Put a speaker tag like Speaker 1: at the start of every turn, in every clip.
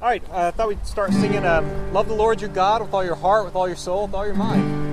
Speaker 1: All right, uh, I thought we'd start singing um, Love the Lord your God with all your heart, with all your soul, with all your mind.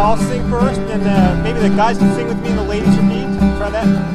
Speaker 1: I'll sing first, and uh, maybe the guys can sing with me and the ladies repeat. Try that.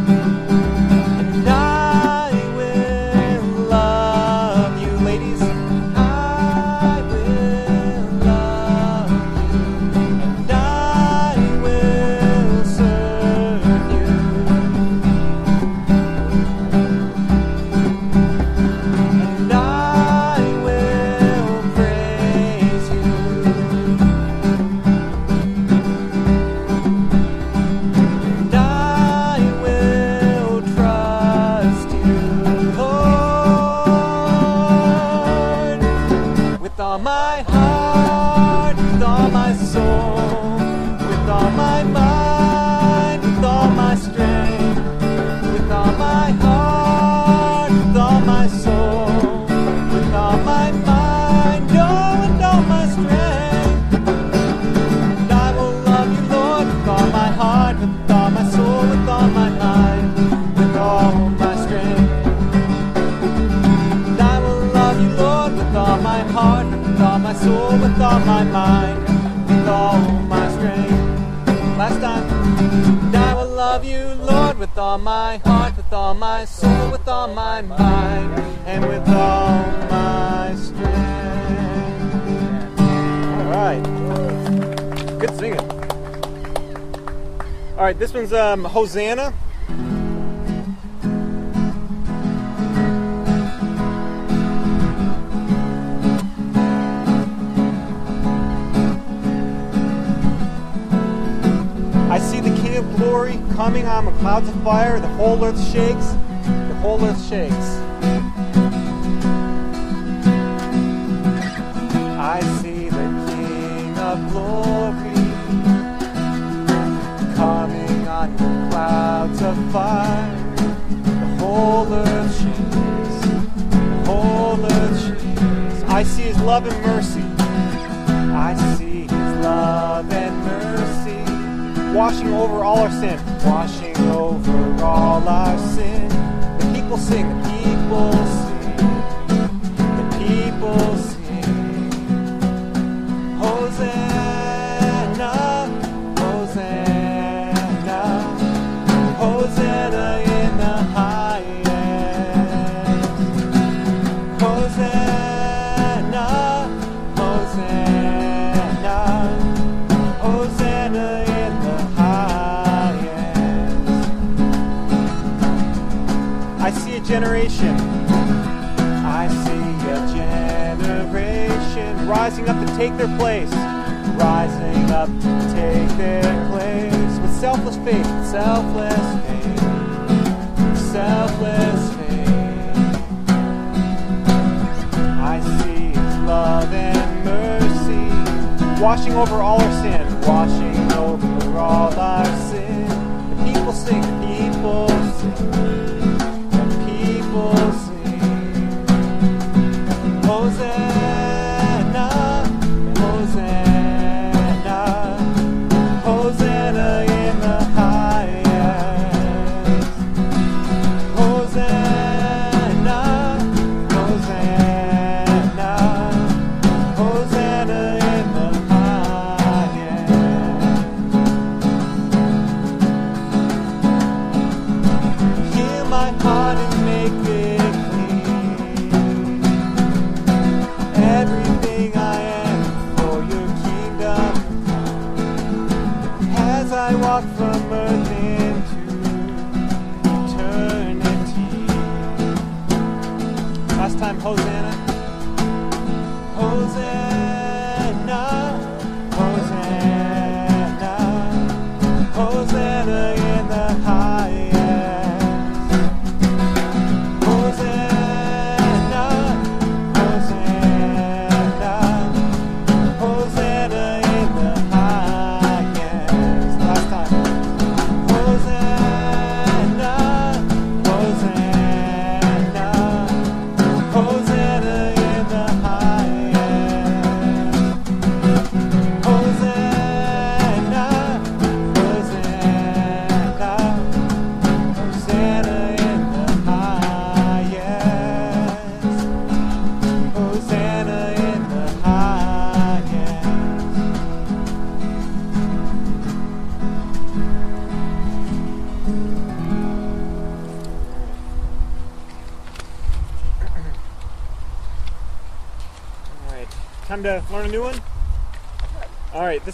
Speaker 1: one's um, Hosanna. I see the King of Glory coming on a clouds of fire. The whole earth shakes. The whole earth shakes. I see the King of Glory. To find. The whole earth shakes. The whole earth shakes. I see his love and mercy. I see his love and mercy. Washing over all our sin. Washing over all our sin. The people sing. The people sing. The people sing. generation. I see a generation rising up to take their place. Rising up to take their place with selfless faith, selfless faith, selfless faith. I see love and mercy washing over all our sin, washing over all our sin. The people sing, the people sing.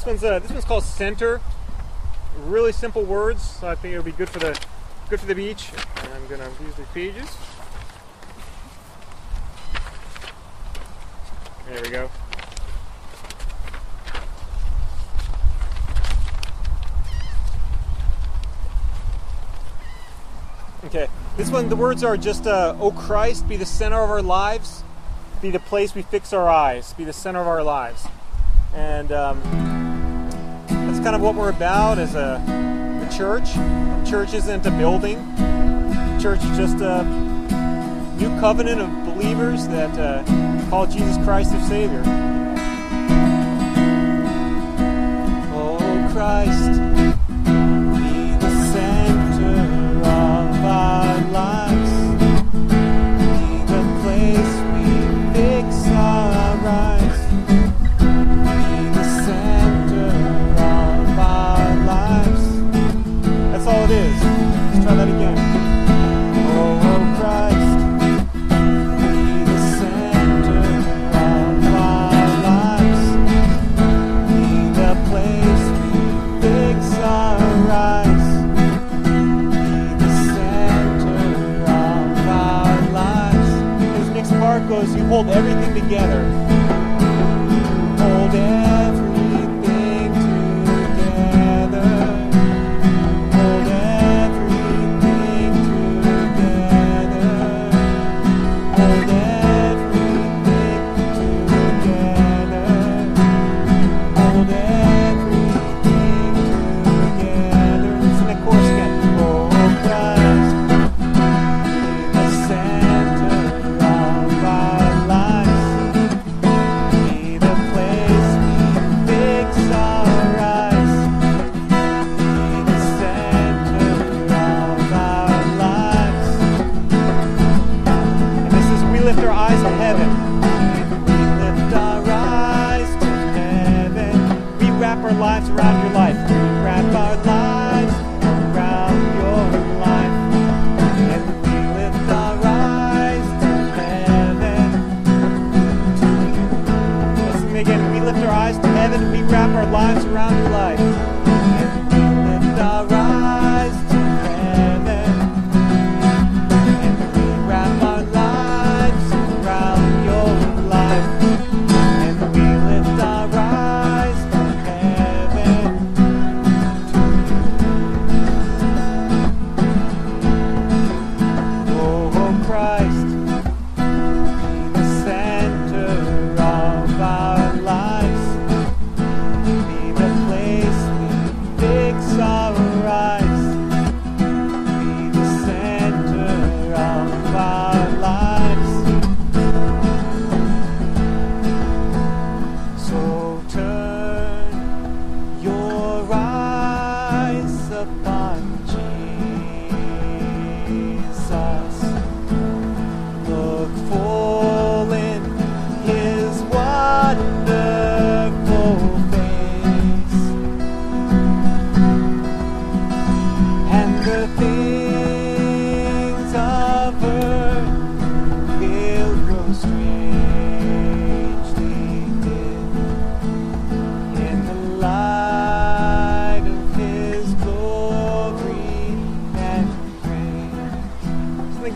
Speaker 1: This one's uh, this one's called Center. Really simple words. So I think it'll be good for the good for the beach. And I'm gonna use the pages. There we go. Okay, this one, the words are just, uh, Christ, be the center of our lives, be the place we fix our eyes, be the center of our lives. And, um kind of what we're about as a, a church. Church isn't a building. Church is just a new covenant of believers that uh, call Jesus Christ their Savior. Oh, Christ. those you hold everything together.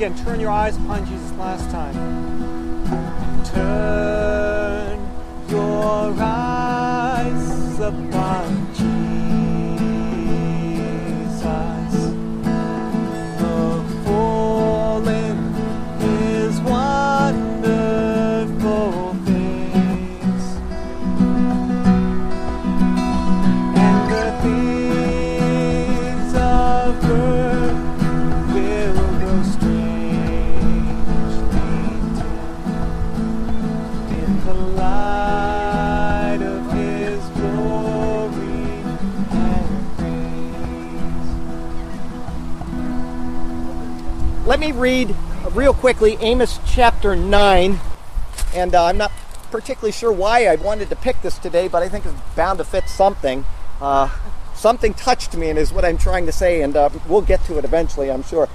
Speaker 1: Again, turn your eyes upon Jesus last time.
Speaker 2: Let me read real quickly Amos chapter 9. And uh, I'm not particularly sure why I wanted to pick this today, but I think it's bound to fit something. Uh, something touched me, and is what I'm trying to say, and uh, we'll get to it eventually, I'm sure.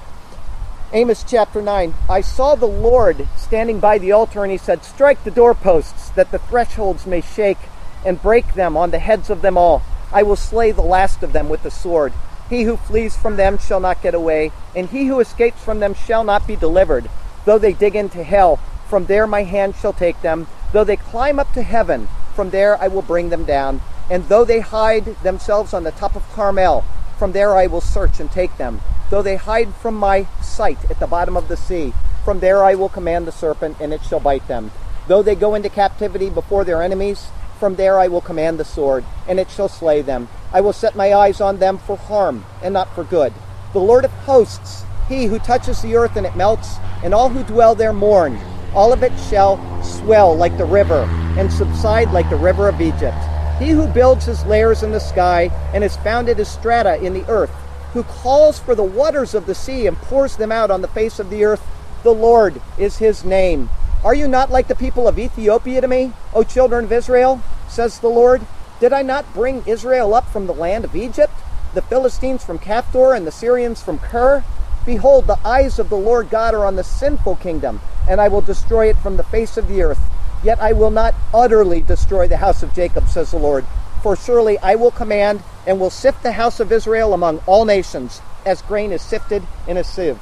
Speaker 2: Amos chapter 9. I saw the Lord standing by the altar, and he said, Strike the doorposts, that the thresholds may shake, and break them on the heads of them all. I will slay the last of them with the sword. He who flees from them shall not get away, and he who escapes from them shall not be delivered. Though they dig into hell, from there my hand shall take them. Though they climb up to heaven, from there I will bring them down. And though they hide themselves on the top of Carmel, from there I will search and take them. Though they hide from my sight at the bottom of the sea, from there I will command the serpent, and it shall bite them. Though they go into captivity before their enemies, from there I will command the sword, and it shall slay them. I will set my eyes on them for harm, and not for good. The Lord of hosts, he who touches the earth and it melts, and all who dwell there mourn. All of it shall swell like the river, and subside like the river of Egypt. He who builds his lairs in the sky, and has founded his strata in the earth, who calls for the waters of the sea and pours them out on the face of the earth, the Lord is his name. Are you not like the people of Ethiopia to me, O children of Israel? says the Lord. Did I not bring Israel up from the land of Egypt, the Philistines from Caphtor, and the Syrians from Kir? Behold, the eyes of the Lord God are on the sinful kingdom, and I will destroy it from the face of the earth. Yet I will not utterly destroy the house of Jacob, says the Lord. For surely I will command and will sift the house of Israel among all nations, as grain is sifted in a sieve.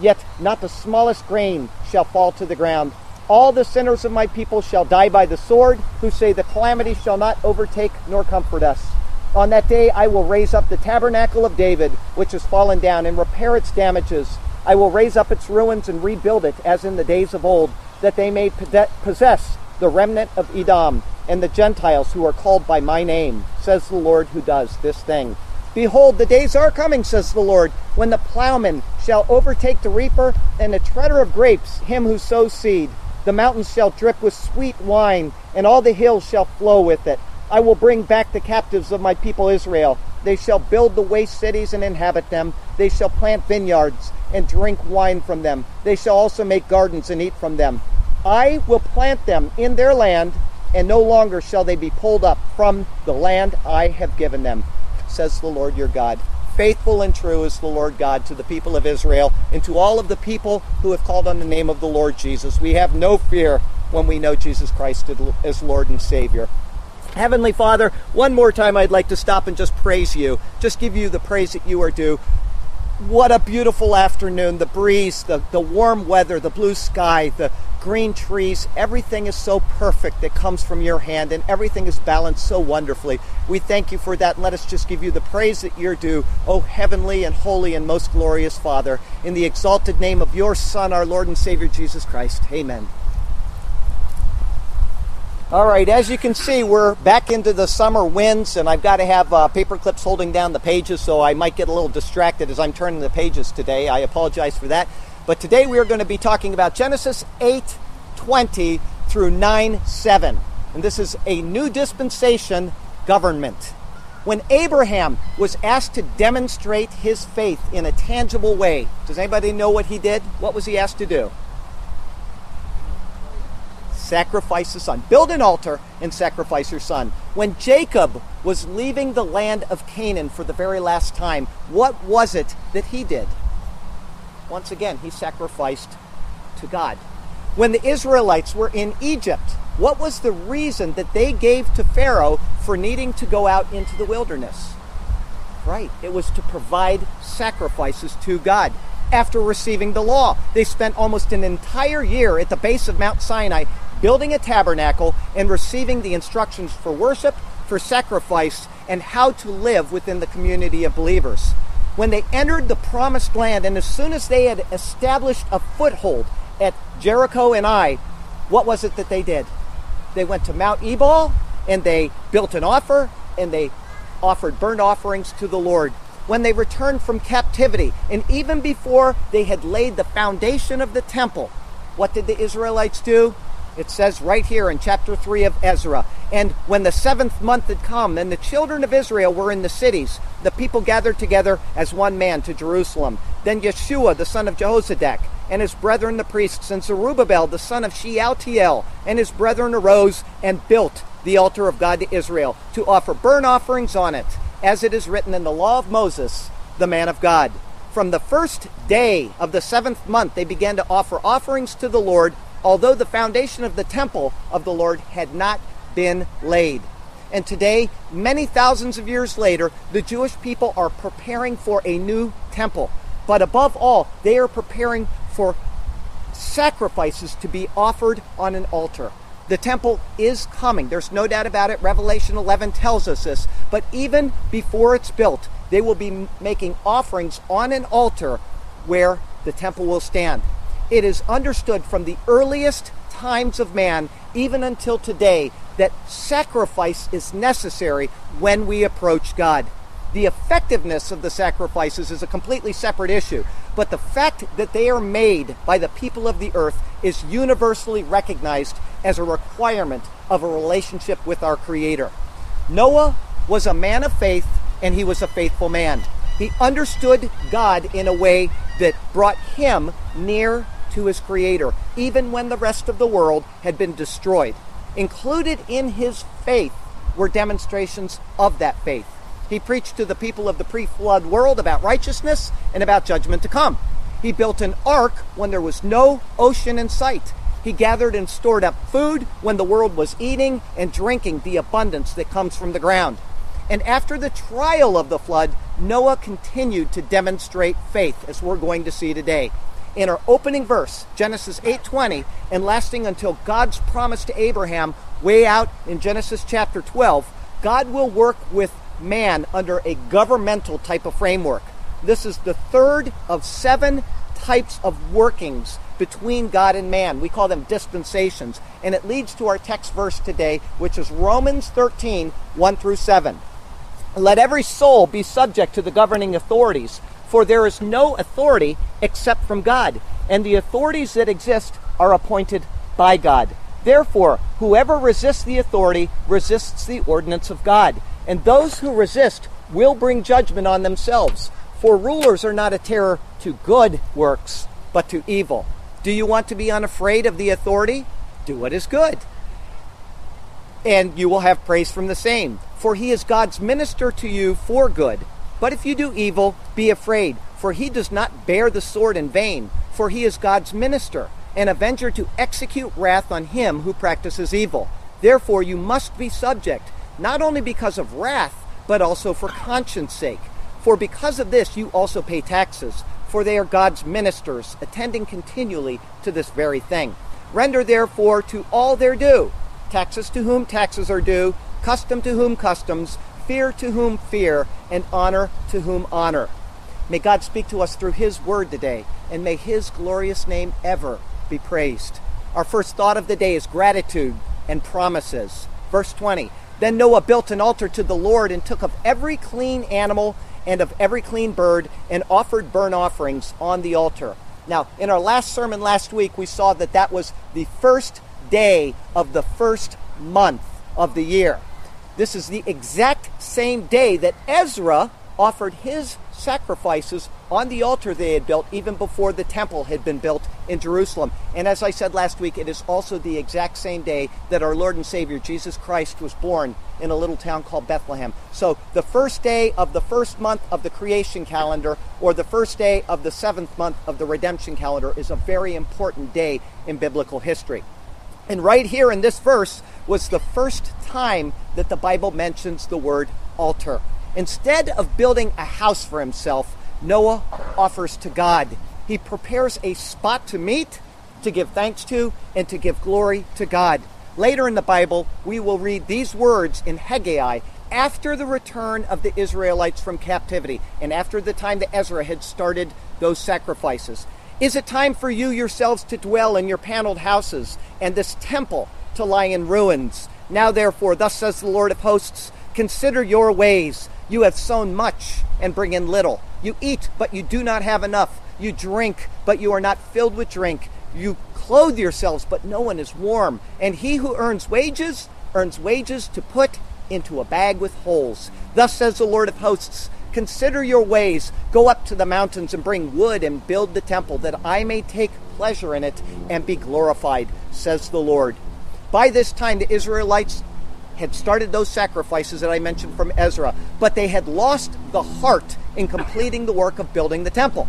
Speaker 2: Yet not the smallest grain shall fall to the ground. All the sinners of my people shall die by the sword, who say the calamity shall not overtake nor comfort us. On that day I will raise up the tabernacle of David, which has fallen down, and repair its damages. I will raise up its ruins and rebuild it as in the days of old, that they may possess the remnant of Edom and the Gentiles who are called by my name, says the Lord who does this thing. Behold, the days are coming, says the Lord, when the plowman shall overtake the reaper, and the treader of grapes him who sows seed. The mountains shall drip with sweet wine, and all the hills shall flow with it. I will bring back the captives of my people Israel. They shall build the waste cities and inhabit them. They shall plant vineyards and drink wine from them. They shall also make gardens and eat from them. I will plant them in their land, and no longer shall they be pulled up from the land I have given them, says the Lord your God. Faithful and true is the Lord God to the people of Israel and to all of the people who have called on the name of the Lord Jesus. We have no fear when we know Jesus Christ as Lord and Savior. Heavenly Father, one more time I'd like to stop and just praise you, just give you the praise that you are due. What a beautiful afternoon. The breeze, the, the warm weather, the blue sky, the green trees, everything is so perfect that comes from your hand, and everything is balanced so wonderfully. We thank you for that, let us just give you the praise that you're due, O heavenly and holy and most glorious Father, in the exalted name of your Son, our Lord and Savior Jesus Christ. Amen. All right, as you can see, we're back into the summer winds, and I've got to have uh, paper clips holding down the pages, so I might get a little distracted as I'm turning the pages today. I apologize for that. But today we are going to be talking about Genesis 8 20 through 9 7. And this is a new dispensation government. When Abraham was asked to demonstrate his faith in a tangible way, does anybody know what he did? What was he asked to do? sacrifice his son. Build an altar and sacrifice your son. When Jacob was leaving the land of Canaan for the very last time, what was it that he did? Once again, he sacrificed to God. When the Israelites were in Egypt, what was the reason that they gave to Pharaoh for needing to go out into the wilderness? Right, it was to provide sacrifices to God. after receiving the law. They spent almost an entire year at the base of Mount Sinai building a tabernacle and receiving the instructions for worship, for sacrifice, and how to live within the community of believers. When they entered the promised land, and as soon as they had established a foothold at Jericho and Ai, what was it that they did? They went to Mount Ebal and they built an offer and they offered burnt offerings to the Lord. When they returned from captivity, and even before they had laid the foundation of the temple, what did the Israelites do? It says right here in chapter 3 of Ezra. And when the seventh month had come, and the children of Israel were in the cities, the people gathered together as one man to Jerusalem. Then Yeshua, the son of Jehozadak, and his brethren the priests, and Zerubbabel, the son of Shealtiel, and his brethren arose and built the altar of God to Israel to offer burnt offerings on it, as it is written in the law of Moses, the man of God. From the first day of the seventh month, they began to offer offerings to the Lord, although the foundation of the temple of the Lord had not been laid. And today, many thousands of years later, the Jewish people are preparing for a new temple. But above all, they are preparing for sacrifices to be offered on an altar. The temple is coming. There's no doubt about it. Revelation 11 tells us this. But even before it's built, they will be making offerings on an altar where the temple will stand. It is understood from the earliest times of man, even until today, that sacrifice is necessary when we approach God. The effectiveness of the sacrifices is a completely separate issue, but the fact that they are made by the people of the earth is universally recognized as a requirement of a relationship with our Creator. Noah was a man of faith and he was a faithful man. He understood God in a way that brought him near to his Creator, even when the rest of the world had been destroyed. Included in his faith were demonstrations of that faith. He preached to the people of the pre flood world about righteousness and about judgment to come. He built an ark when there was no ocean in sight. He gathered and stored up food when the world was eating and drinking the abundance that comes from the ground. And after the trial of the flood, Noah continued to demonstrate faith, as we're going to see today. In our opening verse, Genesis 8:20, and lasting until God's promise to Abraham way out in Genesis chapter 12, God will work with man under a governmental type of framework. This is the third of seven types of workings between God and man. We call them dispensations. And it leads to our text verse today, which is Romans 13 1 through 7. Let every soul be subject to the governing authorities, for there is no authority except from God, and the authorities that exist are appointed by God. Therefore, whoever resists the authority resists the ordinance of God and those who resist will bring judgment on themselves. For rulers are not a terror to good works, but to evil. Do you want to be unafraid of the authority? Do what is good. And you will have praise from the same. For he is God's minister to you for good. But if you do evil, be afraid, for he does not bear the sword in vain, for he is God's minister, an avenger to execute wrath on him who practices evil. Therefore you must be subject not only because of wrath, but also for conscience sake. For because of this you also pay taxes, for they are God's ministers, attending continually to this very thing. Render therefore to all their due taxes to whom taxes are due, custom to whom customs, fear to whom fear, and honor to whom honor. May God speak to us through His word today, and may His glorious name ever be praised. Our first thought of the day is gratitude and promises. Verse 20 then Noah built an altar to the Lord and took of every clean animal and of every clean bird and offered burnt offerings on the altar. Now, in our last sermon last week, we saw that that was the first day of the first month of the year. This is the exact same day that Ezra offered his sacrifices on the altar they had built even before the temple had been built in Jerusalem. And as I said last week, it is also the exact same day that our Lord and Savior Jesus Christ was born in a little town called Bethlehem. So the first day of the first month of the creation calendar or the first day of the seventh month of the redemption calendar is a very important day in biblical history. And right here in this verse was the first time that the Bible mentions the word altar. Instead of building a house for himself, Noah offers to God He prepares a spot to meet, to give thanks to, and to give glory to God. Later in the Bible, we will read these words in Haggai after the return of the Israelites from captivity and after the time that Ezra had started those sacrifices. Is it time for you yourselves to dwell in your paneled houses and this temple to lie in ruins? Now, therefore, thus says the Lord of hosts, consider your ways. You have sown much and bring in little. You eat, but you do not have enough. You drink, but you are not filled with drink. You clothe yourselves, but no one is warm. And he who earns wages, earns wages to put into a bag with holes. Thus says the Lord of hosts Consider your ways. Go up to the mountains and bring wood and build the temple, that I may take pleasure in it and be glorified, says the Lord. By this time, the Israelites had started those sacrifices that I mentioned from Ezra, but they had lost the heart in completing the work of building the temple.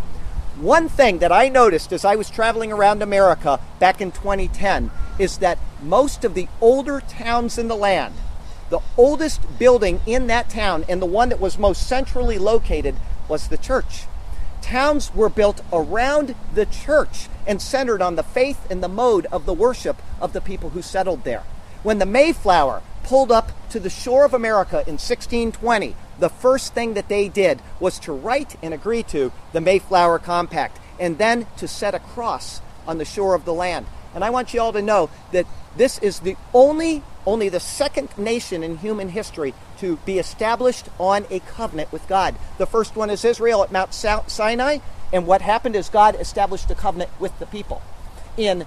Speaker 2: One thing that I noticed as I was traveling around America back in 2010 is that most of the older towns in the land, the oldest building in that town and the one that was most centrally located was the church. Towns were built around the church and centered on the faith and the mode of the worship of the people who settled there. When the Mayflower pulled up to the shore of America in 1620, the first thing that they did was to write and agree to the Mayflower Compact and then to set a cross on the shore of the land. And I want you all to know that this is the only, only the second nation in human history to be established on a covenant with God. The first one is Israel at Mount Sinai, and what happened is God established a covenant with the people. In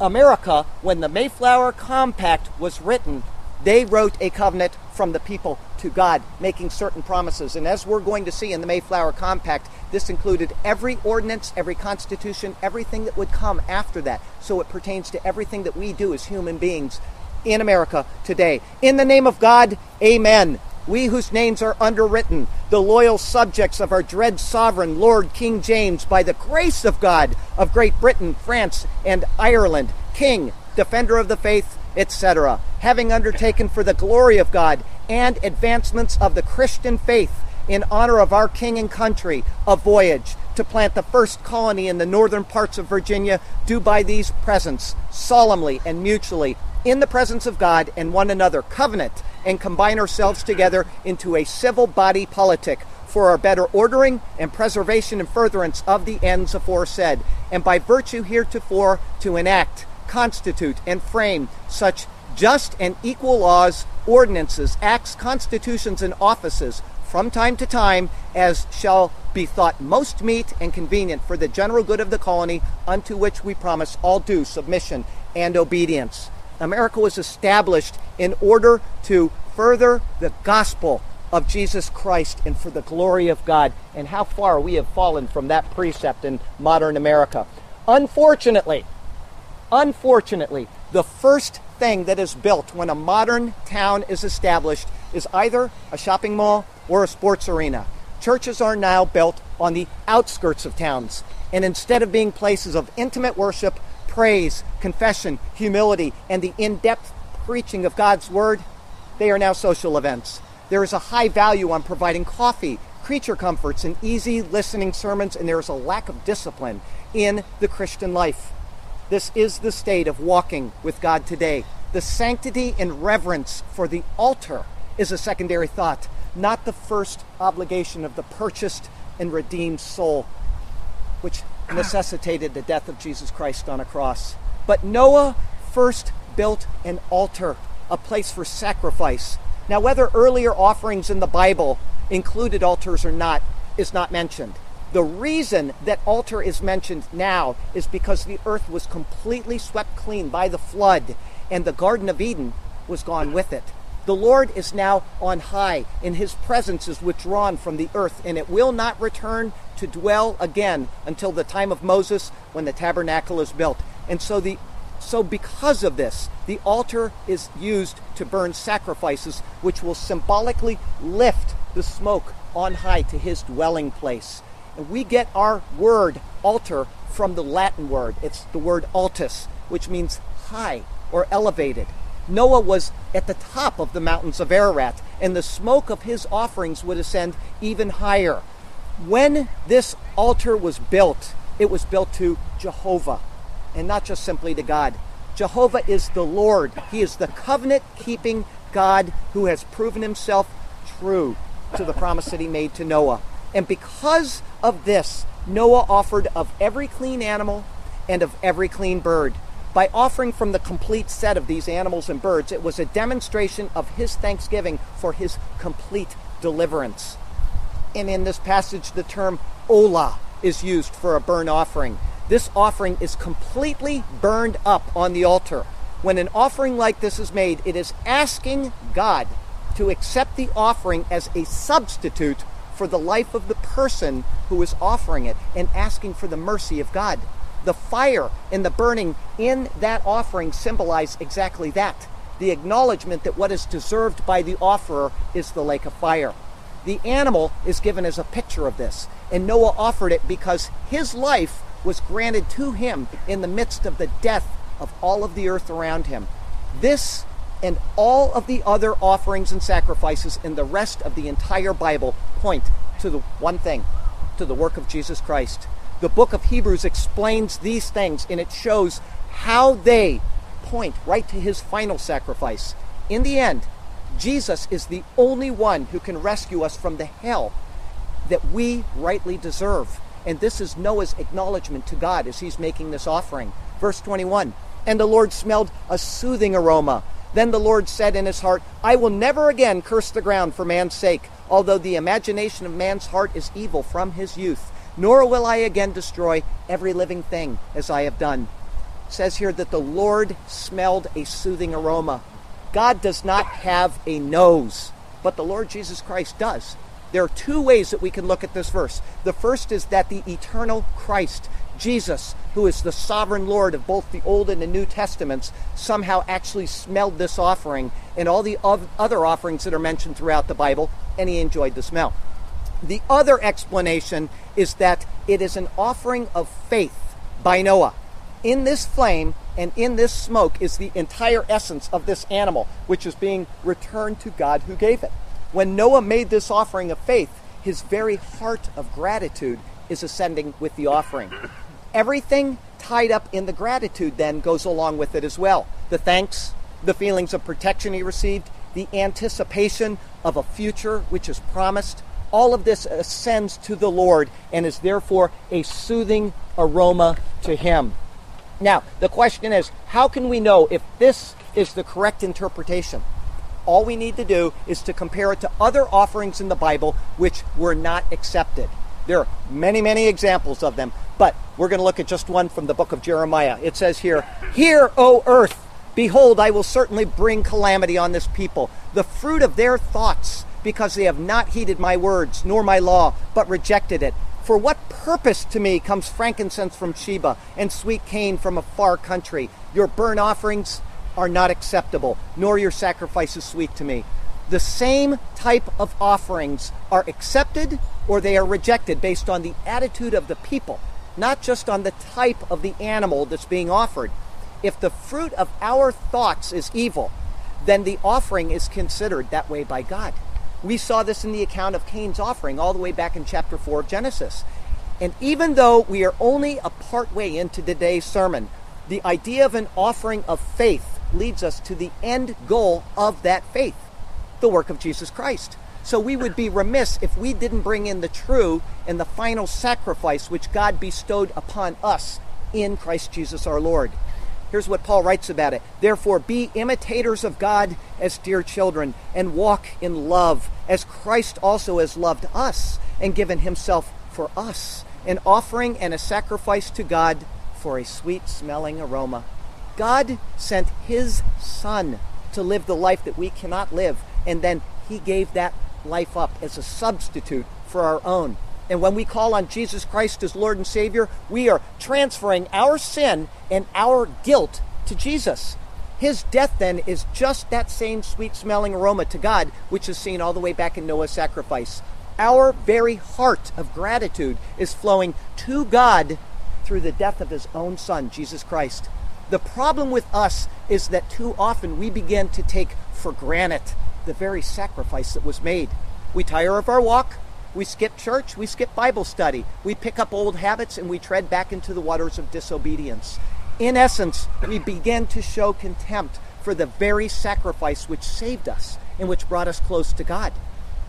Speaker 2: America, when the Mayflower Compact was written, they wrote a covenant from the people to God, making certain promises. And as we're going to see in the Mayflower Compact, this included every ordinance, every constitution, everything that would come after that. So it pertains to everything that we do as human beings in America today. In the name of God, amen. We whose names are underwritten, the loyal subjects of our dread sovereign, Lord King James, by the grace of God, of Great Britain, France, and Ireland, King, defender of the faith, etc., having undertaken for the glory of God and advancements of the Christian faith in honor of our king and country a voyage to plant the first colony in the northern parts of Virginia, do by these presents solemnly and mutually in the presence of God and one another covenant and combine ourselves together into a civil body politic for our better ordering and preservation and furtherance of the ends aforesaid, and by virtue heretofore to enact constitute, and frame such just and equal laws, ordinances, acts, constitutions, and offices from time to time as shall be thought most meet and convenient for the general good of the colony, unto which we promise all due submission and obedience. America was established in order to further the gospel of Jesus Christ and for the glory of God. And how far we have fallen from that precept in modern America. Unfortunately, Unfortunately, the first thing that is built when a modern town is established is either a shopping mall or a sports arena. Churches are now built on the outskirts of towns, and instead of being places of intimate worship, praise, confession, humility, and the in depth preaching of God's Word, they are now social events. There is a high value on providing coffee, creature comforts, and easy listening sermons, and there is a lack of discipline in the Christian life. This is the state of walking with God today. The sanctity and reverence for the altar is a secondary thought, not the first obligation of the purchased and redeemed soul, which necessitated the death of Jesus Christ on a cross. But Noah first built an altar, a place for sacrifice. Now, whether earlier offerings in the Bible included altars or not is not mentioned. The reason that altar is mentioned now is because the earth was completely swept clean by the flood, and the Garden of Eden was gone with it. The Lord is now on high, and his presence is withdrawn from the earth, and it will not return to dwell again until the time of Moses when the tabernacle is built. And so the so because of this, the altar is used to burn sacrifices which will symbolically lift the smoke on high to his dwelling place. And we get our word altar from the Latin word. It's the word altus, which means high or elevated. Noah was at the top of the mountains of Ararat, and the smoke of his offerings would ascend even higher. When this altar was built, it was built to Jehovah and not just simply to God. Jehovah is the Lord. He is the covenant keeping God who has proven himself true to the promise that he made to Noah. And because of this, Noah offered of every clean animal and of every clean bird. By offering from the complete set of these animals and birds, it was a demonstration of his thanksgiving for his complete deliverance. And in this passage, the term olah is used for a burnt offering. This offering is completely burned up on the altar. When an offering like this is made, it is asking God to accept the offering as a substitute for the life of the person who is offering it and asking for the mercy of God. The fire and the burning in that offering symbolize exactly that the acknowledgement that what is deserved by the offerer is the lake of fire. The animal is given as a picture of this, and Noah offered it because his life was granted to him in the midst of the death of all of the earth around him. This and all of the other offerings and sacrifices in the rest of the entire Bible point to the one thing to the work of Jesus Christ. The book of Hebrews explains these things and it shows how they point right to his final sacrifice. In the end, Jesus is the only one who can rescue us from the hell that we rightly deserve. And this is Noah's acknowledgement to God as he's making this offering. Verse 21 And the Lord smelled a soothing aroma then the Lord said in his heart, I will never again curse the ground for man's sake, although the imagination of man's heart is evil from his youth. Nor will I again destroy every living thing as I have done. It says here that the Lord smelled a soothing aroma. God does not have a nose, but the Lord Jesus Christ does. There are two ways that we can look at this verse. The first is that the eternal Christ Jesus, who is the sovereign Lord of both the Old and the New Testaments, somehow actually smelled this offering and all the other offerings that are mentioned throughout the Bible, and he enjoyed the smell. The other explanation is that it is an offering of faith by Noah. In this flame and in this smoke is the entire essence of this animal, which is being returned to God who gave it. When Noah made this offering of faith, his very heart of gratitude is ascending with the offering everything tied up in the gratitude then goes along with it as well. The thanks, the feelings of protection he received, the anticipation of a future which is promised, all of this ascends to the Lord and is therefore a soothing aroma to him. Now, the question is how can we know if this is the correct interpretation? All we need to do is to compare it to other offerings in the Bible which were not accepted. There are many, many examples of them, but we're going to look at just one from the book of Jeremiah. It says here, Hear, O earth, behold, I will certainly bring calamity on this people, the fruit of their thoughts, because they have not heeded my words, nor my law, but rejected it. For what purpose to me comes frankincense from Sheba and sweet cane from a far country? Your burnt offerings are not acceptable, nor your sacrifices sweet to me the same type of offerings are accepted or they are rejected based on the attitude of the people, not just on the type of the animal that's being offered. If the fruit of our thoughts is evil, then the offering is considered that way by God. We saw this in the account of Cain's offering all the way back in chapter 4 of Genesis. And even though we are only a part way into today's sermon, the idea of an offering of faith leads us to the end goal of that faith the work of Jesus Christ. So we would be remiss if we didn't bring in the true and the final sacrifice which God bestowed upon us in Christ Jesus our Lord. Here's what Paul writes about it. Therefore, be imitators of God as dear children, and walk in love, as Christ also has loved us and given himself for us, an offering and a sacrifice to God for a sweet smelling aroma. God sent his Son to live the life that we cannot live and then he gave that life up as a substitute for our own. And when we call on Jesus Christ as Lord and Savior, we are transferring our sin and our guilt to Jesus. His death then is just that same sweet smelling aroma to God, which is seen all the way back in Noah's sacrifice. Our very heart of gratitude is flowing to God through the death of His own Son, Jesus Christ. The problem with us is that too often we begin to take for granted the very sacrifice that was made. We tire of our walk, We skip church, we skip Bible study, we pick up old habits, and we tread back into the waters of disobedience. In essence, we begin to show contempt for the very sacrifice which saved us and which brought us close to God.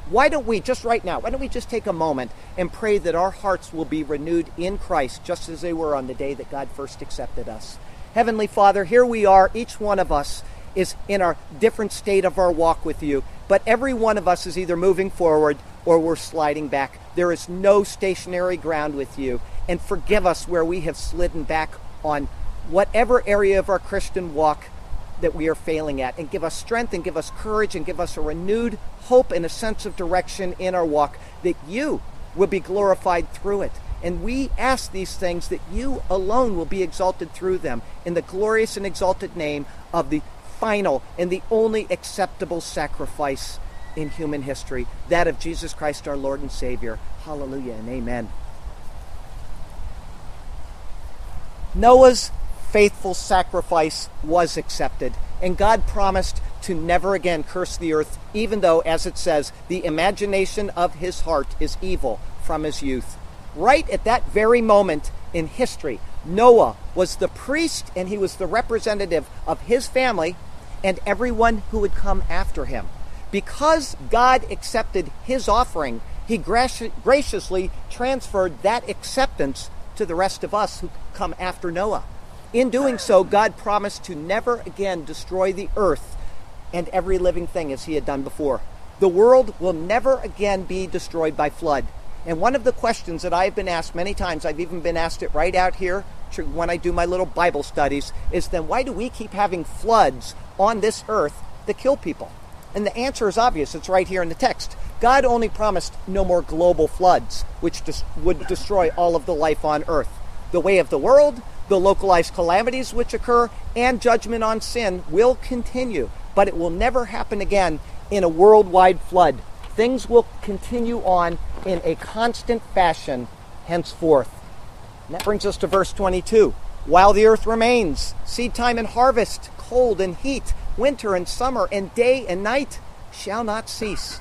Speaker 2: Why don't we, just right now, why don't we just take a moment and pray that our hearts will be renewed in Christ just as they were on the day that God first accepted us? Heavenly Father, here we are, each one of us is in our different state of our walk with you, but every one of us is either moving forward or we're sliding back. There is no stationary ground with you. And forgive us where we have slidden back on whatever area of our Christian walk that we are failing at. And give us strength and give us courage and give us a renewed hope and a sense of direction in our walk that you will be glorified through it. And we ask these things that you alone will be exalted through them in the glorious and exalted name of the final and the only acceptable sacrifice in human history, that of Jesus Christ our Lord and Savior. Hallelujah and amen. Noah's faithful sacrifice was accepted, and God promised to never again curse the earth, even though, as it says, the imagination of his heart is evil from his youth. Right at that very moment in history, Noah was the priest and he was the representative of his family and everyone who would come after him. Because God accepted his offering, he graciously transferred that acceptance to the rest of us who come after Noah. In doing so, God promised to never again destroy the earth and every living thing as he had done before. The world will never again be destroyed by flood. And one of the questions that I've been asked many times, I've even been asked it right out here when I do my little Bible studies, is then why do we keep having floods on this earth that kill people? And the answer is obvious. It's right here in the text. God only promised no more global floods, which would destroy all of the life on earth. The way of the world, the localized calamities which occur, and judgment on sin will continue, but it will never happen again in a worldwide flood. Things will continue on in a constant fashion henceforth. And that brings us to verse 22. While the earth remains, seed time and harvest, cold and heat, winter and summer, and day and night shall not cease.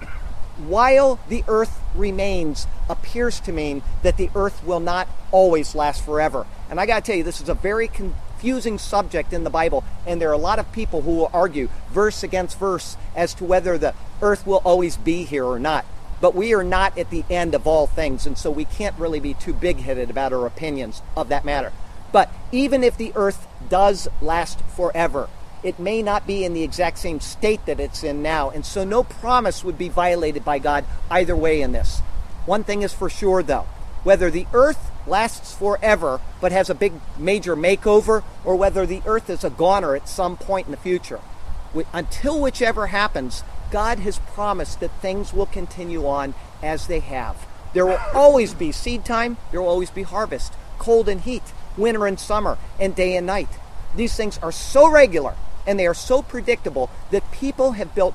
Speaker 2: While the earth remains appears to mean that the earth will not always last forever. And I got to tell you, this is a very confusing subject in the Bible, and there are a lot of people who will argue verse against verse as to whether the earth will always be here or not. But we are not at the end of all things, and so we can't really be too big headed about our opinions of that matter. But even if the earth does last forever, it may not be in the exact same state that it's in now. And so no promise would be violated by God either way in this. One thing is for sure, though whether the earth lasts forever but has a big major makeover, or whether the earth is a goner at some point in the future. Until whichever happens, God has promised that things will continue on as they have. There will always be seed time, there will always be harvest, cold and heat, winter and summer, and day and night. These things are so regular and they are so predictable that people have built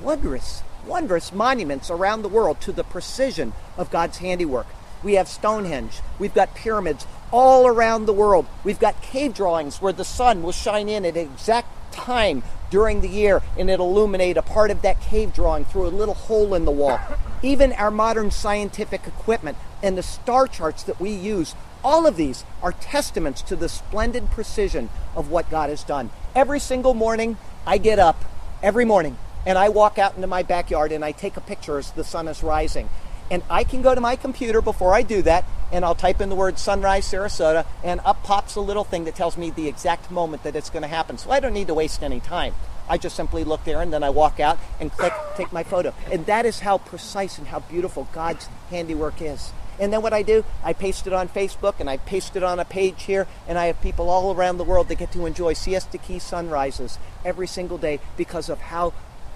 Speaker 2: wondrous, wondrous monuments around the world to the precision of God's handiwork. We have Stonehenge. We've got pyramids all around the world. We've got cave drawings where the sun will shine in at an exact time during the year and it'll illuminate a part of that cave drawing through a little hole in the wall. Even our modern scientific equipment and the star charts that we use, all of these are testaments to the splendid precision of what God has done. Every single morning, I get up every morning and I walk out into my backyard and I take a picture as the sun is rising. And I can go to my computer before I do that and I'll type in the word sunrise Sarasota and up pops a little thing that tells me the exact moment that it's going to happen. So I don't need to waste any time. I just simply look there and then I walk out and click, take my photo. And that is how precise and how beautiful God's handiwork is. And then what I do, I paste it on Facebook and I paste it on a page here, and I have people all around the world that get to enjoy Siesta Key sunrises every single day because of how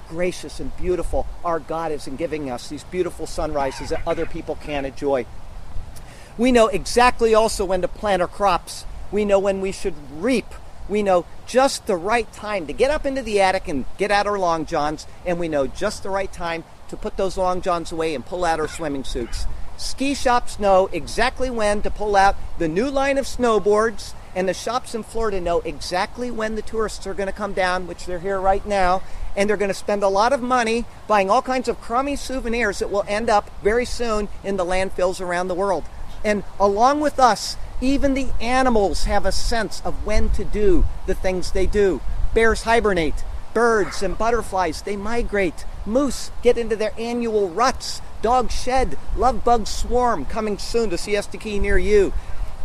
Speaker 2: gracious and beautiful our God is in giving us these beautiful sunrises that other people can't enjoy. We know exactly also when to plant our crops. We know when we should reap. We know just the right time to get up into the attic and get out our long johns, and we know just the right time to put those long johns away and pull out our swimming suits. Ski shops know exactly when to pull out the new line of snowboards And the shops in Florida know exactly when the tourists are going to come down, which they're here right now, and they're going to spend a lot of money buying all kinds of crummy souvenirs that will end up very soon in the landfills around the world. And along with us, even the animals have a sense of when to do the things they do. Bears hibernate, birds and butterflies, they migrate. Moose get into their annual ruts. Dogs shed. Love bugs swarm. Coming soon to Siesta Key near you.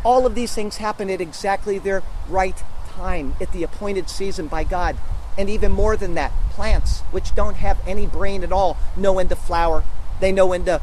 Speaker 2: All of these things happen at exactly their right time, at the appointed season by God. And even more than that, plants, which don't have any brain at all, know when to flower. They know when to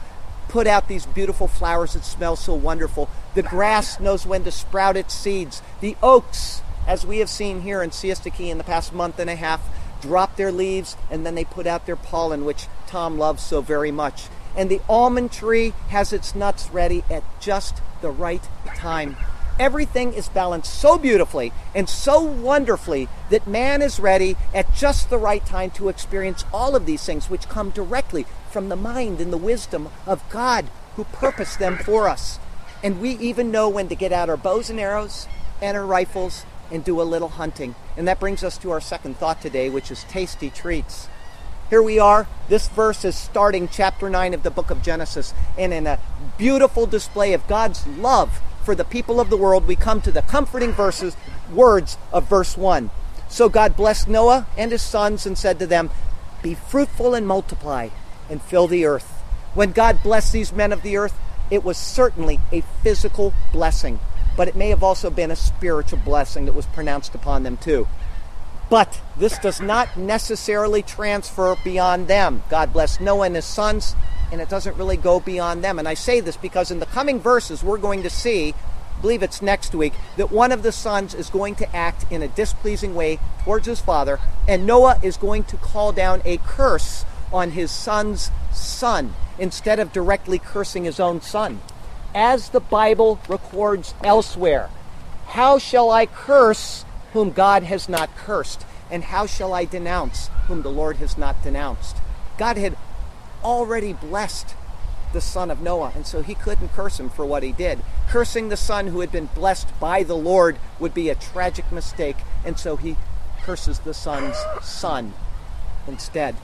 Speaker 2: put out these beautiful flowers that smell so wonderful. The grass knows when to sprout its seeds. The oaks, as we have seen here in Siesta Key in the past month and a half, drop their leaves and then they put out their pollen, which Tom loves so very much. And the almond tree has its nuts ready at just the right time. Everything is balanced so beautifully and so wonderfully that man is ready at just the right time to experience all of these things which come directly from the mind and the wisdom of God who purposed them for us. And we even know when to get out our bows and arrows and our rifles and do a little hunting. And that brings us to our second thought today, which is tasty treats. Here we are. This verse is starting chapter 9 of the book of Genesis. And in a beautiful display of God's love for the people of the world, we come to the comforting verses, words of verse 1. So God blessed Noah and his sons and said to them, Be fruitful and multiply and fill the earth. When God blessed these men of the earth, it was certainly a physical blessing but it may have also been a spiritual blessing that was pronounced upon them too. But this does not necessarily transfer beyond them. God bless Noah and his sons, and it doesn't really go beyond them. And I say this because in the coming verses, we're going to see, I believe it's next week, that one of the sons is going to act in a displeasing way towards his father, and Noah is going to call down a curse on his son's son instead of directly cursing his own son as the Bible records elsewhere. How shall I curse whom God has not cursed? And how shall I denounce whom the Lord has not denounced? God had already blessed the son of Noah, and so he couldn't curse him for what he did. Cursing the son who had been blessed by the Lord would be a tragic mistake, and so he curses the son's son instead.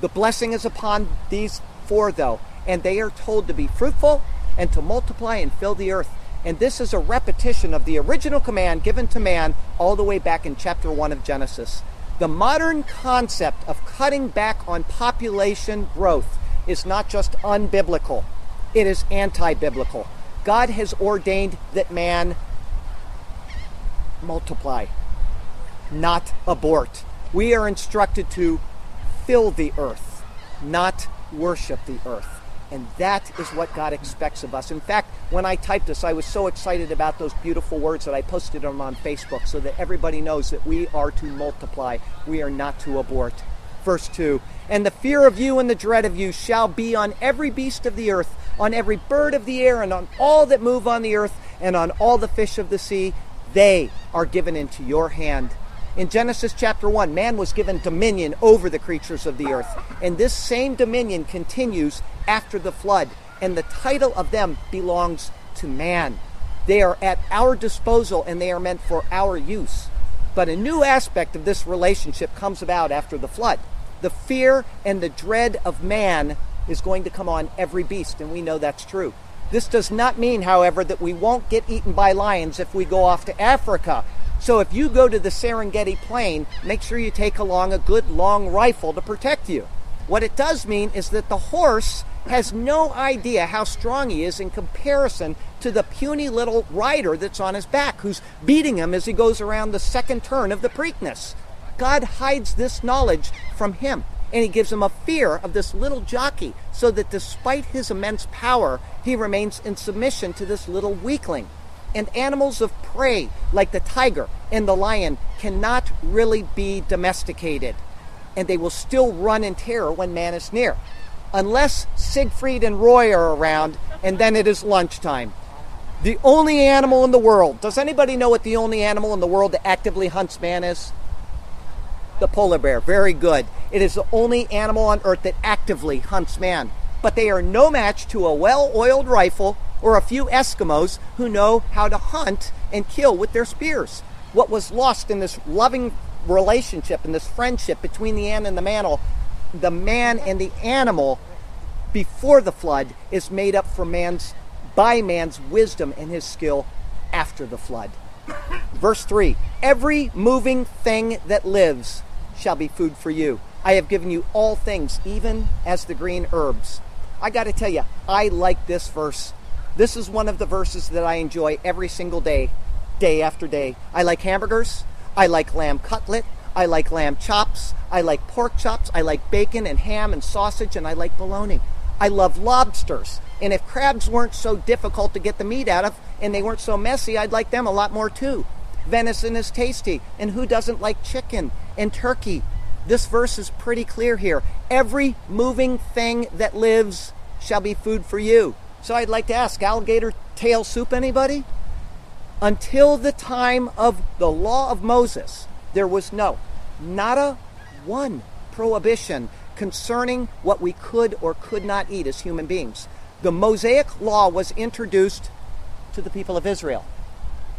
Speaker 2: The blessing is upon these four, though, and they are told to be fruitful and to multiply and fill the earth. And this is a repetition of the original command given to man all the way back in chapter 1 of Genesis. The modern concept of cutting back on population growth is not just unbiblical, it is anti biblical. God has ordained that man multiply, not abort. We are instructed to fill the earth, not worship the earth. And that is what God expects of us. In fact, when I typed this, I was so excited about those beautiful words that I posted them on Facebook so that everybody knows that we are to multiply, we are not to abort. Verse 2 And the fear of you and the dread of you shall be on every beast of the earth, on every bird of the air, and on all that move on the earth, and on all the fish of the sea. They are given into your hand. In Genesis chapter 1, man was given dominion over the creatures of the earth. And this same dominion continues after the flood. And the title of them belongs to man. They are at our disposal and they are meant for our use. But a new aspect of this relationship comes about after the flood. The fear and the dread of man is going to come on every beast, and we know that's true. This does not mean, however, that we won't get eaten by lions if we go off to Africa so if you go to the Serengeti Plain, make sure you take along a good long rifle to protect you. What it does mean is that the horse has no idea how strong he is in comparison to the puny little rider that's on his back, who's beating him as he goes around the second turn of the Preakness. God hides this knowledge from him, and he gives him a fear of this little jockey, so that despite his immense power, he remains in submission to this little weakling and animals of prey like the tiger and the lion cannot really be domesticated and they will still run in terror when man is near unless Siegfried and Roy are around and then it is lunchtime. The only animal in the world does anybody know what the only animal in the world that actively hunts man is? The polar bear very good. It is the only animal on earth that actively hunts man. But they are no match to a well-oiled rifle or a few Eskimos who know how to hunt and kill with their spears. What was lost in this loving relationship and this friendship between the ant and the mammal, the man and the animal before the flood is made up for man's by man's wisdom and his skill after the flood. Verse 3 Every moving thing that lives shall be food for you. I have given you all things, even as the green herbs. I got to tell you, I like this verse. This is one of the verses that I enjoy every single day, day after day. I like hamburgers. I like lamb cutlet. I like lamb chops. I like pork chops. I like bacon and ham and sausage, and I like bologna. I love lobsters. And if crabs weren't so difficult to get the meat out of and they weren't so messy, I'd like them a lot more too. Venison is tasty. And who doesn't like chicken and turkey? This verse is pretty clear here. Every moving thing that lives shall be food for you. So I'd like to ask alligator tail soup, anybody? Until the time of the law of Moses, there was no, not a one prohibition concerning what we could or could not eat as human beings. The Mosaic law was introduced to the people of Israel.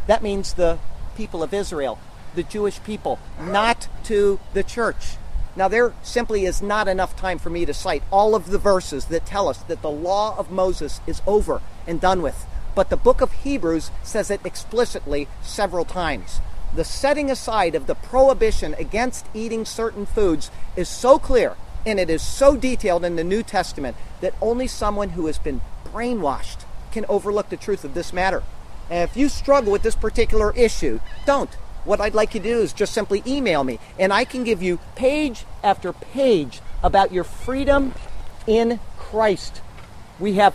Speaker 2: That means the people of Israel, the Jewish people, not to the church. Now, there simply is not enough time for me to cite all of the verses that tell us that the law of Moses is over and done with. But the book of Hebrews says it explicitly several times. The setting aside of the prohibition against eating certain foods is so clear and it is so detailed in the New Testament that only someone who has been brainwashed can overlook the truth of this matter. And if you struggle with this particular issue, don't. What I'd like you to do is just simply email me, and I can give you page after page about your freedom in Christ. We have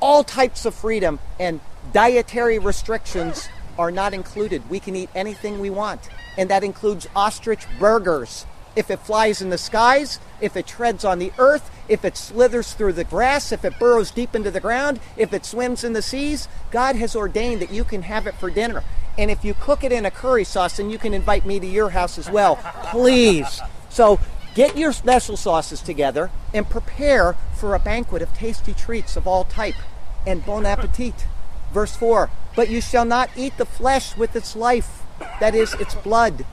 Speaker 2: all types of freedom, and dietary restrictions are not included. We can eat anything we want, and that includes ostrich burgers if it flies in the skies, if it treads on the earth, if it slithers through the grass, if it burrows deep into the ground, if it swims in the seas, God has ordained that you can have it for dinner. And if you cook it in a curry sauce, then you can invite me to your house as well. Please. So get your special sauces together and prepare for a banquet of tasty treats of all type. And bon appetit. Verse 4 But you shall not eat the flesh with its life, that is, its blood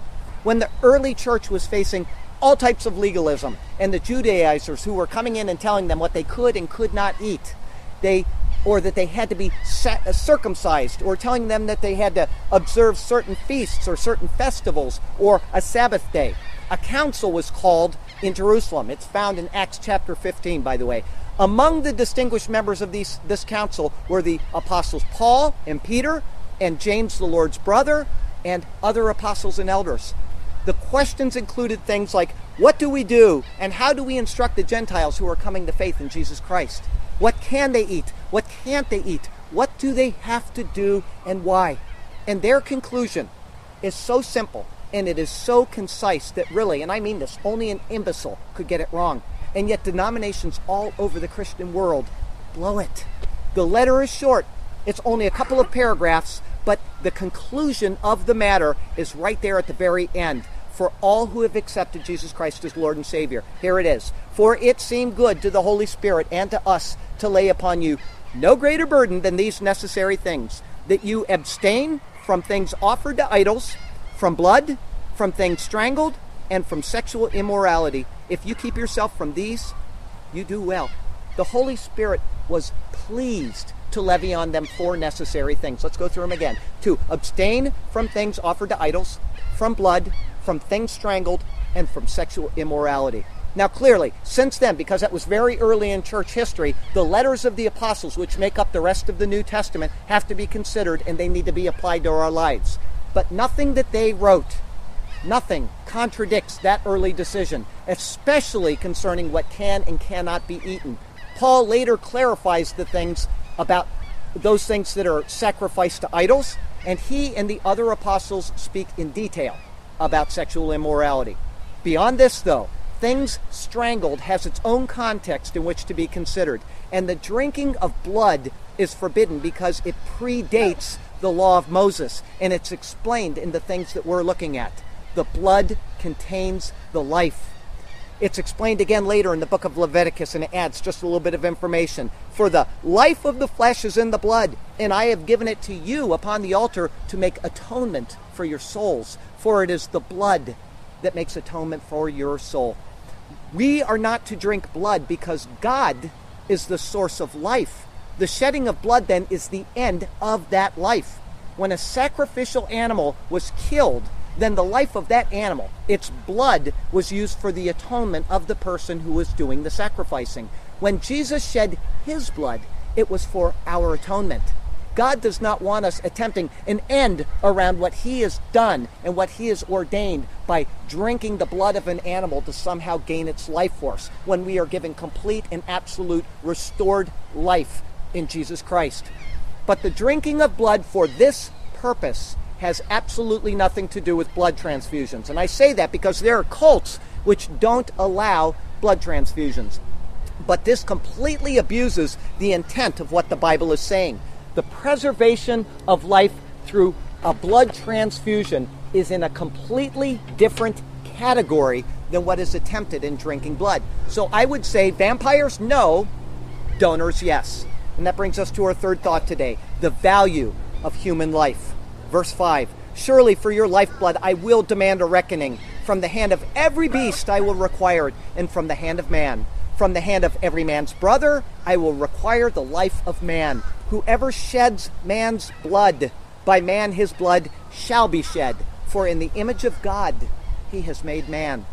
Speaker 2: when the early church was facing all types of legalism and the Judaizers who were coming in and telling them what they could and could not eat, they or that they had to be uh, circumcised, or telling them that they had to observe certain feasts or certain festivals or a Sabbath day. A council was called in Jerusalem. It's found in Acts chapter 15, by the way. Among the distinguished members of these, this council were the apostles Paul and Peter and James, the Lord's brother, and other apostles and elders. The questions included things like what do we do and how do we instruct the Gentiles who are coming to faith in Jesus Christ? What can they eat? What can't they eat? What do they have to do and why? And their conclusion is so simple and it is so concise that really, and I mean this, only an imbecile could get it wrong. And yet, denominations all over the Christian world blow it. The letter is short, it's only a couple of paragraphs, but the conclusion of the matter is right there at the very end. For all who have accepted Jesus Christ as Lord and Savior. Here it is. For it seemed good to the Holy Spirit and to us to lay upon you no greater burden than these necessary things that you abstain from things offered to idols, from blood, from things strangled, and from sexual immorality. If you keep yourself from these, you do well. The Holy Spirit was pleased to levy on them four necessary things. Let's go through them again. To abstain from things offered to idols, from blood, from things strangled, and from sexual immorality. Now, clearly, since then, because that was very early in church history, the letters of the apostles, which make up the rest of the New Testament, have to be considered and they need to be applied to our lives. But nothing that they wrote, nothing contradicts that early decision, especially concerning what can and cannot be eaten. Paul later clarifies the things about those things that are sacrificed to idols, and he and the other apostles speak in detail about sexual immorality. Beyond this, though, things strangled has its own context in which to be considered, and the drinking of blood is forbidden because it predates the law of Moses, and it's explained in the things that we're looking at. The blood contains the life. It's explained again later in the book of Leviticus, and it adds just a little bit of information. For the life of the flesh is in the blood, and I have given it to you upon the altar to make atonement for your souls. For it is the blood that makes atonement for your soul. We are not to drink blood because God is the source of life. The shedding of blood, then, is the end of that life. When a sacrificial animal was killed, then the life of that animal, its blood, was used for the atonement of the person who was doing the sacrificing. When Jesus shed his blood, it was for our atonement. God does not want us attempting an end around what He has done and what He has ordained by drinking the blood of an animal to somehow gain its life force when we are given complete and absolute restored life in Jesus Christ. But the drinking of blood for this purpose has absolutely nothing to do with blood transfusions. And I say that because there are cults which don't allow blood transfusions. But this completely abuses the intent of what the Bible is saying. The preservation of life through a blood transfusion is in a completely different category than what is attempted in drinking blood. So I would say vampires, no, donors, yes. And that brings us to our third thought today the value of human life. Verse 5 Surely for your lifeblood I will demand a reckoning. From the hand of every beast I will require it, and from the hand of man. From the hand of every man's brother I will require the life of man. Whoever sheds man's blood, by man his blood shall be shed. For in the image of God he has made man.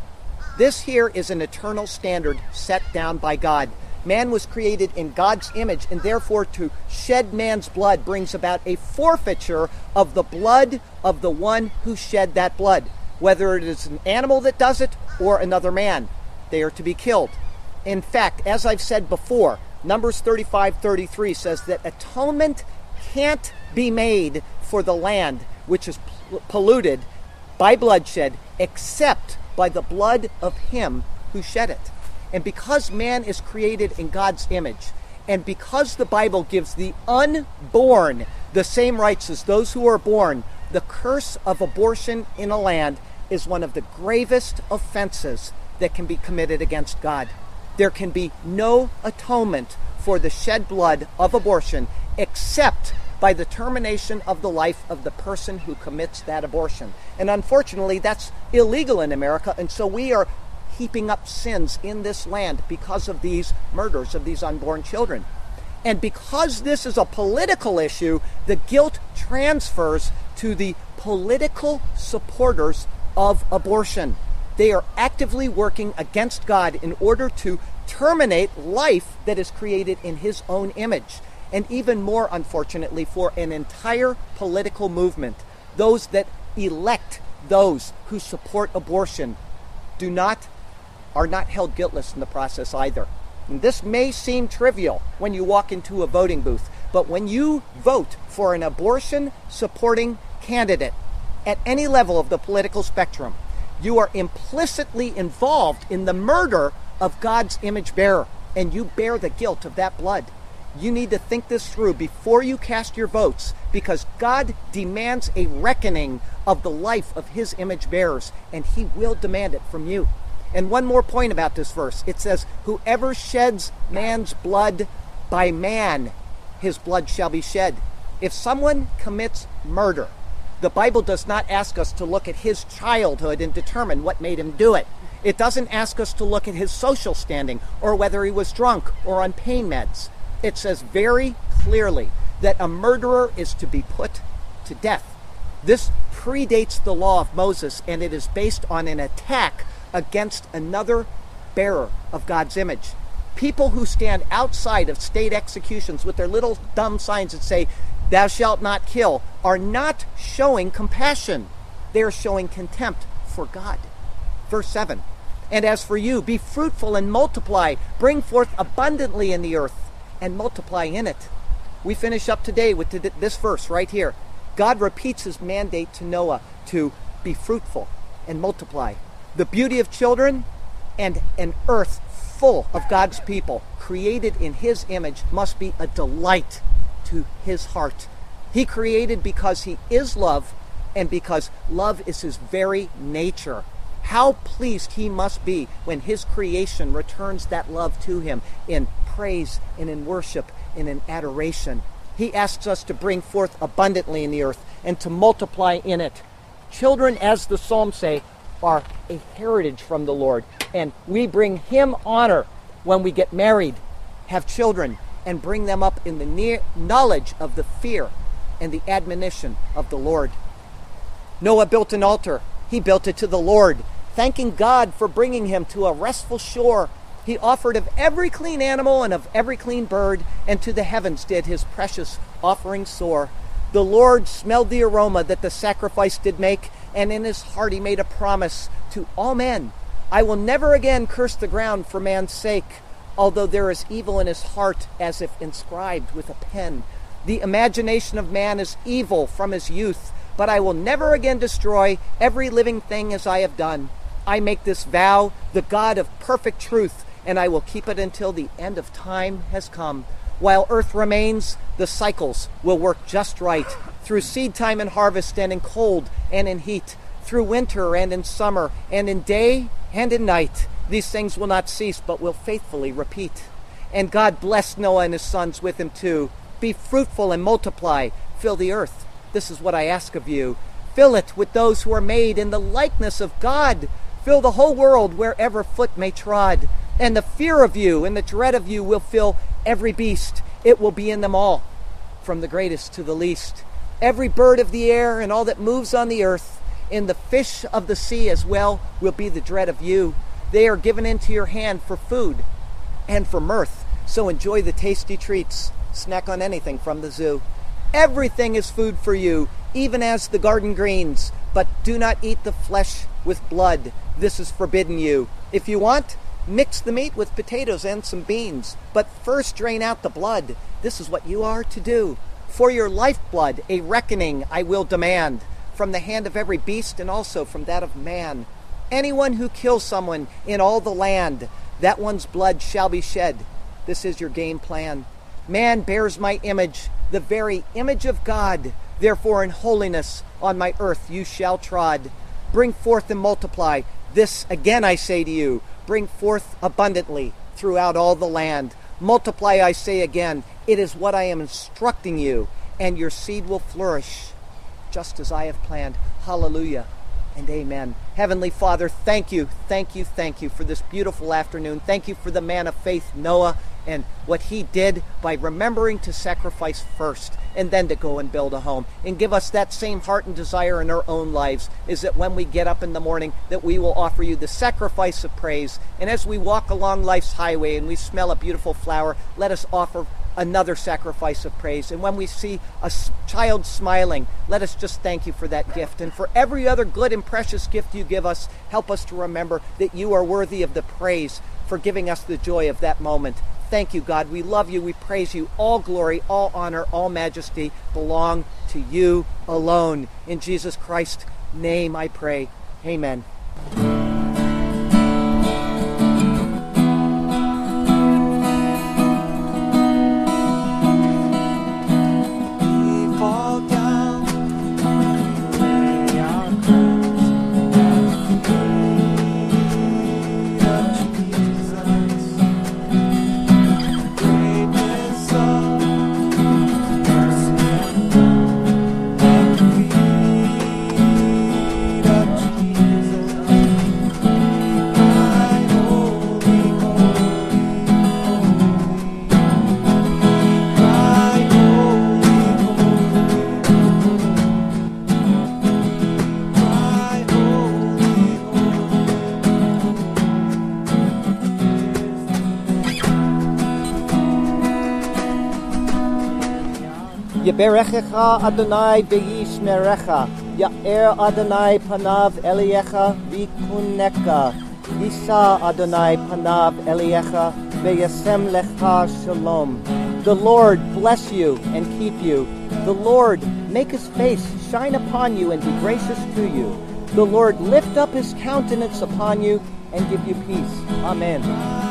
Speaker 2: This here is an eternal standard set down by God. Man was created in God's image, and therefore to shed man's blood brings about a forfeiture of the blood of the one who shed that blood. Whether it is an animal that does it or another man, they are to be killed. In fact, as I've said before, Numbers 35 33 says that atonement can't be made for the land which is polluted by bloodshed except by the blood of him who shed it. And because man is created in God's image, and because the Bible gives the unborn the same rights as those who are born, the curse of abortion in a land is one of the gravest offenses that can be committed against God. There can be no atonement for the shed blood of abortion except by the termination of the life of the person who commits that abortion. And unfortunately, that's illegal in America, and so we are heaping up sins in this land because of these murders of these unborn children. And because this is a political issue, the guilt transfers to the political supporters of abortion. They are actively working against God in order to terminate life that is created in His own image. And even more unfortunately, for an entire political movement, those that elect those who support abortion do not are not held guiltless in the process either. And this may seem trivial when you walk into a voting booth, but when you vote for an abortion supporting candidate at any level of the political spectrum, you are implicitly involved in the murder of God's image bearer, and you bear the guilt of that blood. You need to think this through before you cast your votes because God demands a reckoning of the life of his image bearers, and he will demand it from you. And one more point about this verse it says, Whoever sheds man's blood, by man his blood shall be shed. If someone commits murder, the Bible does not ask us to look at his childhood and determine what made him do it. It doesn't ask us to look at his social standing or whether he was drunk or on pain meds. It says very clearly that a murderer is to be put to death. This predates the law of Moses and it is based on an attack against another bearer of God's image. People who stand outside of state executions with their little dumb signs that say, Thou shalt not kill, are not showing compassion. They are showing contempt for God. Verse 7 And as for you, be fruitful and multiply, bring forth abundantly in the earth, and multiply in it. We finish up today with this verse right here. God repeats his mandate to Noah to be fruitful and multiply the beauty of children and an earth full of God's people, created in His image, must be a delight to His heart. He created because He is love and because love is His very nature. How pleased he must be when his creation returns that love to him in praise and in worship and in adoration. He asks us to bring forth abundantly in the earth and to multiply in it. Children, as the Psalms say, are a heritage from the Lord, and we bring him honor when we get married, have children, and bring them up in the near knowledge of the fear and the admonition of the Lord. Noah built an altar. He built it to the Lord, thanking God for bringing him to a restful shore. He offered of every clean animal and of every clean bird, and to the heavens did his precious offering soar. The Lord smelled the aroma that the sacrifice did make, and in his heart he made a promise to all men I will never again curse the ground for man's sake, although there is evil in his heart as if inscribed with a pen. The imagination of man is evil from his youth, but I will never again destroy every living thing as I have done. I make this vow, the God of perfect truth, and I will keep it until the end of time has come. While earth remains, the cycles will work just right through seed time and harvest, and in cold and in heat, through winter and in summer, and in day and in night. These things will not cease, but will faithfully repeat. And God blessed Noah and his sons with him too. Be fruitful and multiply, fill the earth. This is what I ask of you. Fill it with those who are made in the likeness of God. Fill the whole world wherever foot may trod. And the fear of you and the dread of you will fill every beast. It will be in them all, from the greatest to the least. Every bird of the air and all that moves on the earth, and the fish of the sea as well, will be the dread of you. They are given into your hand for food and for mirth. So enjoy the tasty treats. Snack on anything from the zoo. Everything is food for you, even as the garden greens. But do not eat the flesh with blood. This is forbidden you. If you want, mix the meat with potatoes and some beans. But first drain out the blood. This is what you are to do. For your lifeblood, a reckoning I will demand from the hand of every beast and also from that of man. Anyone who kills someone in all the land, that one's blood shall be shed. This is your game plan. Man bears my image, the very image of God. Therefore, in holiness on my earth you shall trod. Bring forth and multiply. This again I say to you bring forth abundantly throughout all the land. Multiply, I say again. It is what I am instructing you, and your seed will flourish just as I have planned. Hallelujah and amen. Heavenly Father, thank you, thank you, thank you for this beautiful afternoon. Thank you for the man of faith, Noah, and what he did by remembering to sacrifice first and then to go and build a home. And give us that same heart and desire in our own lives is that when we get up in the morning that we will offer you the sacrifice of praise. And as we walk along life's highway and we smell a beautiful flower, let us offer another sacrifice of praise. And when we see a child smiling, let us just thank you for that gift. And for every other good and precious gift you give us, help us to remember that you are worthy of the praise for giving us the joy of that moment. Thank you, God. We love you. We praise you. All glory, all honor, all majesty belong to you alone. In Jesus Christ's name I pray. Amen. Yeberechecha Adonai v'yishmerecha. Ya'er Adonai panav eliecha v'kuneka. Yisa Adonai panav eliecha v'yasem lecha shalom. The Lord bless you and keep you. The Lord make his face shine upon you and be gracious to you. The Lord lift up his countenance upon you and give you peace. Amen.